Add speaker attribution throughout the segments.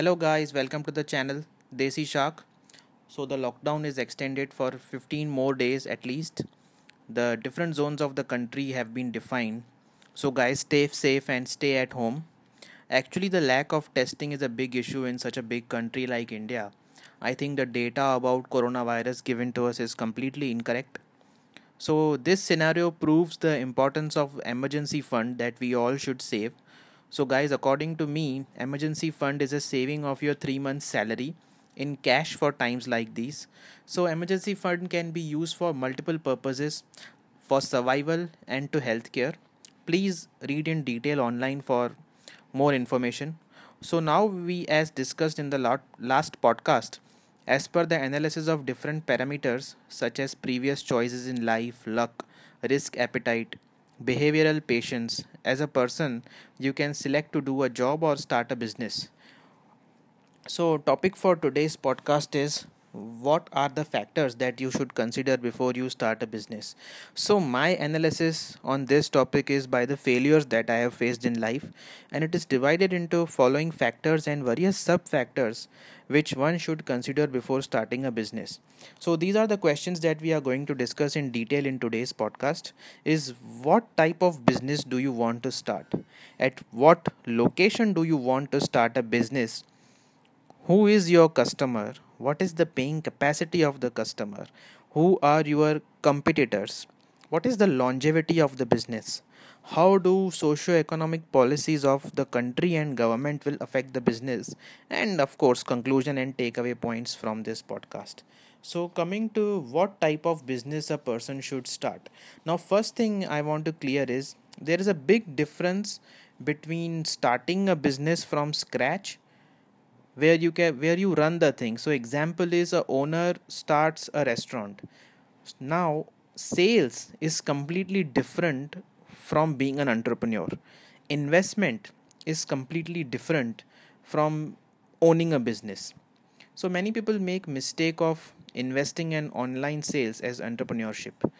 Speaker 1: Hello guys, welcome to the channel Desi Shark. So the lockdown is extended for 15 more days at least. The different zones of the country have been defined. So guys, stay safe and stay at home. Actually, the lack of testing is a big issue in such a big country like India. I think the data about coronavirus given to us is completely incorrect. So this scenario proves the importance of emergency fund that we all should save so, guys, according to me, emergency fund is a saving of your three months' salary in cash for times like these. So, emergency fund can be used for multiple purposes for survival and to healthcare. Please read in detail online for more information. So, now we, as discussed in the last podcast, as per the analysis of different parameters such as previous choices in life, luck, risk appetite, behavioral patience. As a person you can select to do a job or start a business. So topic for today's podcast is what are the factors that you should consider before you start a business? So my analysis on this topic is by the failures that i have faced in life and it is divided into following factors and various sub factors which one should consider before starting a business. So these are the questions that we are going to discuss in detail in today's podcast is what type of business do you want to start? At what location do you want to start a business? Who is your customer what is the paying capacity of the customer? Who are your competitors? What is the longevity of the business? How do socio-economic policies of the country and government will affect the business? And of course conclusion and takeaway points from this podcast. So coming to what type of business a person should start. Now first thing i want to clear is there is a big difference between starting a business from scratch where you can where you run the thing. So example is a owner starts a restaurant. Now sales is completely different from being an entrepreneur. Investment is completely different from owning a business. So many people make mistake of investing in online sales as entrepreneurship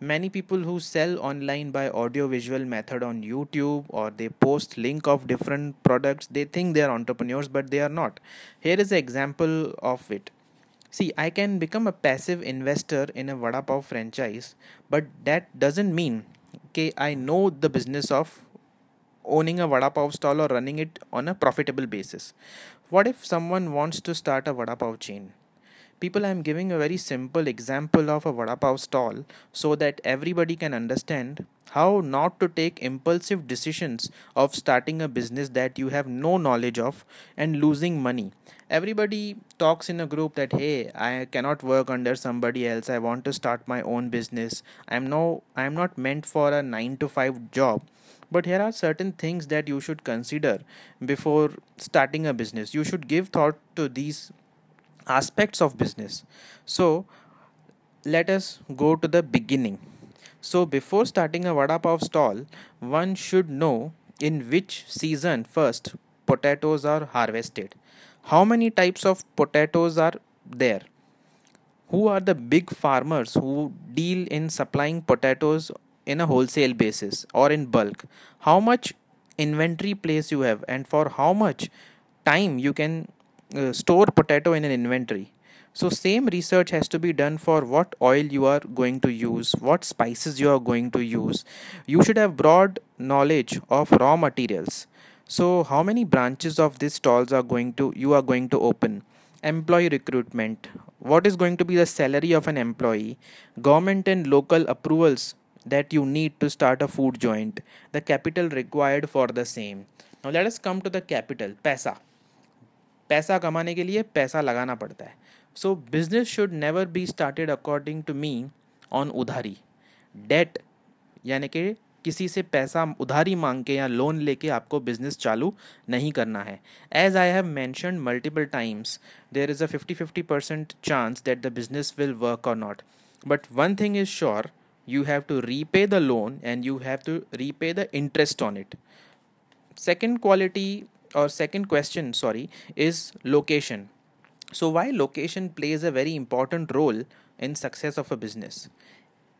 Speaker 1: many people who sell online by audio visual method on youtube or they post link of different products they think they are entrepreneurs but they are not. Here is an example of it. See i can become a passive investor in a vada pav franchise but that doesn't mean okay i know the business of owning a vada pav stall or running it on a profitable basis. What if someone wants to start a vada pav chain people i'm giving a very simple example of a vada pav stall so that everybody can understand how not to take impulsive decisions of starting a business that you have no knowledge of and losing money. Everybody talks in a group that hey i cannot work under somebody else. I want to start my own business. I'm no i'm not meant for a 9 to 5 job. But here are certain things that you should consider before starting a business. You should give thought to these aspects of business. So, let us go to the beginning. So, before starting a vada pav stall, one should know in which season first potatoes are harvested. How many types of potatoes are there? Who are the big farmers who deal in supplying potatoes in a wholesale basis or in bulk? How much inventory place you have and for how much time you can uh, store potato in an inventory. So same research has to be done for what oil you are going to use what spices you are going to use. You should have broad knowledge of raw materials. So how many branches of these stalls are going to you are going to open? Employee recruitment. What is going to be the salary of an employee? Government and local approvals that you need to start a food joint. The capital required for the same. Now let us come to the capital pesa पैसा कमाने के लिए पैसा लगाना पड़ता है। So business should never be started according to me on उधारी। Debt यानी कि किसी से पैसा उधारी मांग के या लोन लेके आपको बिज़नेस चालू नहीं करना है। As I have mention multiple times there is a fifty fifty percent chance that the business will work और not but one thing is sure you have to repay the loan and you have to repay the interest on it. Second quality or second question sorry is location. So why location plays a very important role in success of a business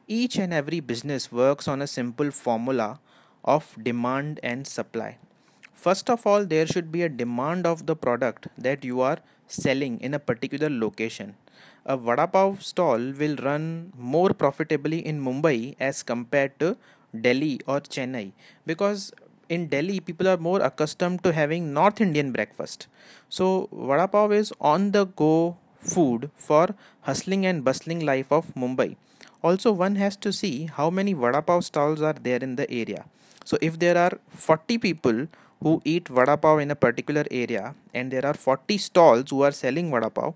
Speaker 1: each and every business works on a simple formula of demand and supply. First of all there should be a demand of the product that you are selling in a particular location. A vada pav stall will run more profitably in Mumbai as compared to Delhi or Chennai because in Delhi people are more accustomed to having North Indian breakfast. So vada pav is on the go food for hustling and bustling life of Mumbai. Also one has to see how many vada pav stalls are there in the area. So if there are 40 people who eat vada pav in a particular area and there are 40 stalls who are selling vada pav,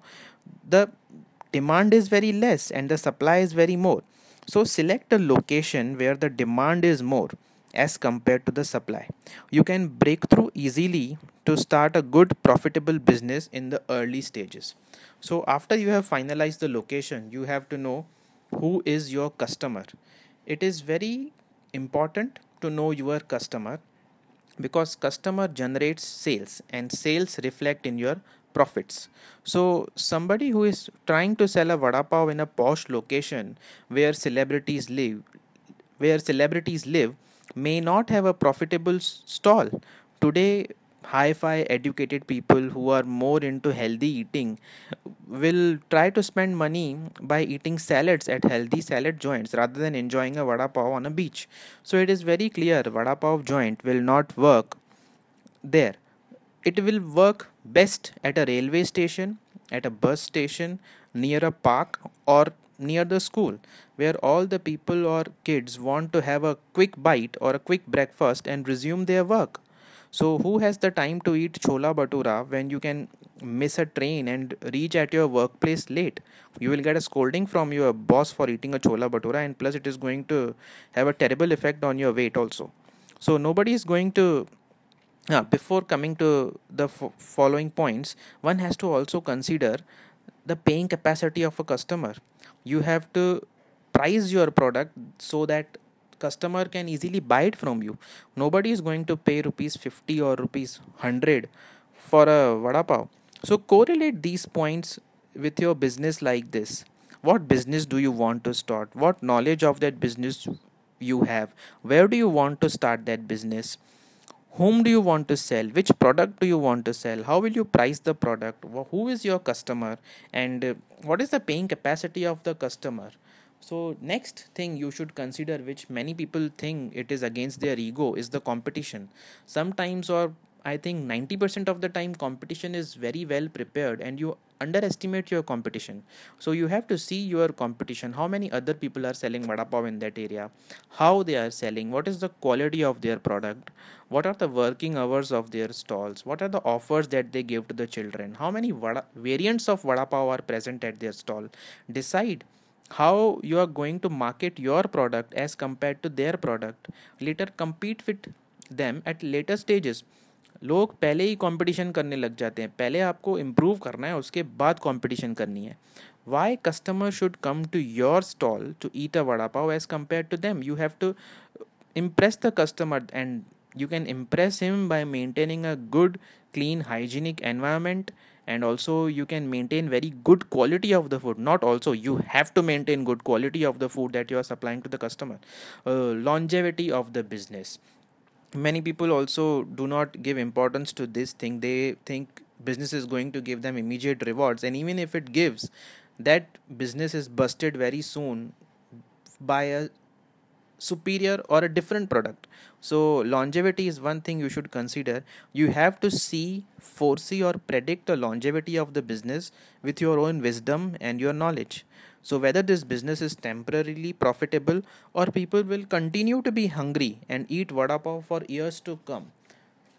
Speaker 1: the demand is very less and the supply is very more. So select a location where the demand is more as compared to the supply. You can break through easily to start a good profitable business in the early stages. So after you have finalized the location, you have to know who is your customer. It is very important to know your customer because customer generates sales and sales reflect in your profits. So somebody who is trying to sell a vada pav in a posh location where celebrities live, where celebrities live, may not have a profitable stall. Today, hi-fi educated people who are more into healthy eating will try to spend money by eating salads at healthy salad joints rather than enjoying a vada pav on a beach. So it is very clear vada pav joint will not work there it will work best at a railway station, at a bus station, near a park, or near the school where all the people or kids want to have a quick bite or a quick breakfast and resume their work. So, who has the time to eat chola batura when you can miss a train and reach at your workplace late? You will get a scolding from your boss for eating a chola batura, and plus, it is going to have a terrible effect on your weight also. So, nobody is going to uh, before coming to the f- following points one has to also consider the paying capacity of a customer you have to price your product so that customer can easily buy it from you. Nobody is going to pay rupees 50 or rupees 100 for a vada pav. So correlate these points with your business like this. What business do you want to start? What knowledge of that business you have? Where do you want to start that business whom do you want to sell? Which product do you want to sell? How will you price the product? Who is your customer? And uh, what is the paying capacity of the customer? So next thing you should consider which many people think it is against their ego is the competition. Sometimes or i think 90% of the time competition is very well prepared and you underestimate your competition. So you have to see your competition. How many other people are selling vada pav in that area? How they are selling? What is the quality of their product? What are the working hours of their stalls? What are the offers that they give to the children? How many vada, variants of vada pav are present at their stall? Decide how you are going to market your product as compared to their product. Later compete with them at later stages लोग पहले ही competition करने लग जाते हैं। पहले आपको improve करना है, उसके बाद कंपटीशन करनी है। Why customer should come to your stall to eat a vada pav as compare to them you have to impress the customer and you can impress him by maintaining a good clean hygienic environment and also you can maintain very good quality of the food not also you have to maintain good quality of the food that you are supplying to the customer longevity of the business many people also do not give importance to this thing. They think business is going to give them immediate rewards. And even if it gives that business is busted very soon by a superior or a different product. So longevity is one thing you should consider. You have to see foresee or predict the longevity of the business with your own wisdom and your knowledge so, whether this business is temporarily profitable or people will continue to be hungry and eat vada pav for years to come.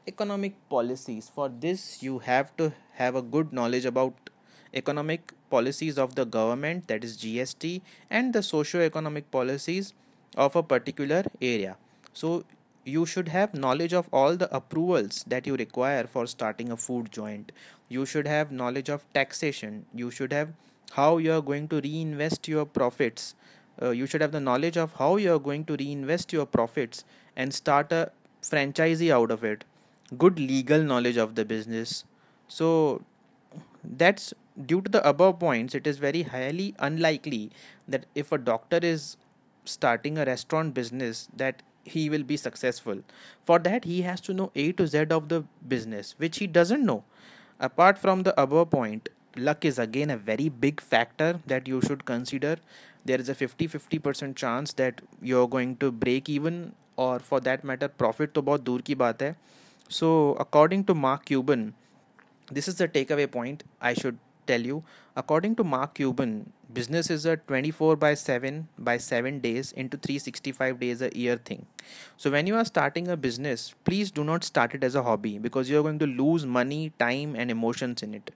Speaker 1: Economic policies for this, you have to have a good knowledge about economic policies of the government, that is GST, and the socio-economic policies of a particular area. So, you should have knowledge of all the approvals that you require for starting a food joint. You should have knowledge of taxation. You should have how you are going to reinvest your profits. Uh, you should have the knowledge of how you are going to reinvest your profits and start a franchisee out of it. Good legal knowledge of the business. So that's due to the above points it is very highly unlikely that if a doctor is starting a restaurant business that he will be successful. For that he has to know a to z of the business which he doesn't know. Apart from the above point luck is again a very big factor that you should consider. There is a 50 50% chance that you're going to break even or for that matter profit to bahut dur ki baat hai so according to mark cuban this is the takeaway point i should tell you according to mark cuban business is a 24 by 7 by 7 days into 365 days a year thing. So when you are starting a business please do not start it as a hobby because you are going to lose money time and emotions in it.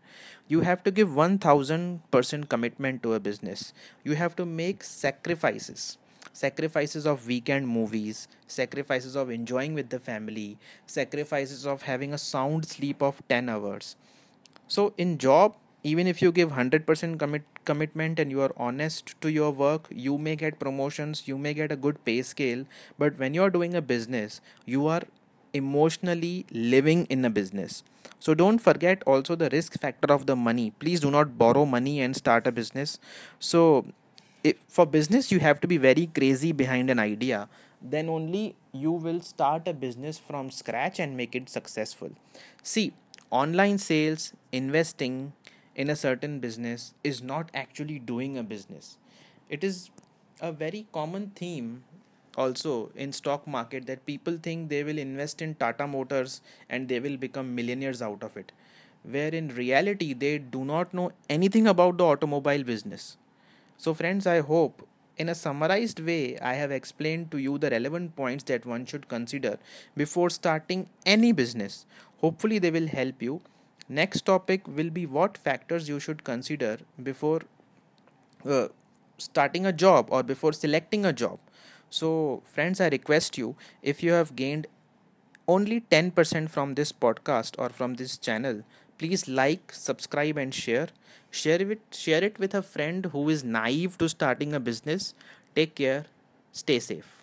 Speaker 1: You have to give 1000% commitment to a business. You have to make sacrifices. Sacrifices of weekend movies sacrifices of enjoying with the family sacrifices of having a sound sleep of 10 hours. So in job even if you give 100% commit commitment and you are honest to your work you may get promotions you may get a good pay scale but when you are doing a business you are emotionally living in a business. So don't forget also the risk factor of the money. Please do not borrow money and start a business. So if, for business you have to be very crazy behind an idea. Then only you will start a business from scratch and make it successful. See online sales investing in a certain business is not actually doing a business. It is a very common theme also in stock market that people think they will invest in tata motors and they will become millionaires out of it where in reality they do not know anything about the automobile business. So friends i hope in a summarized way, I have explained to you the relevant points that one should consider before starting any business. Hopefully, they will help you next topic will be what factors you should consider before uh, starting a job or before selecting a job. So friends i request you if you have gained only 10% from this podcast or from this channel please like subscribe and share. Share it share it with a friend who is naive to starting a business. Take care. Stay safe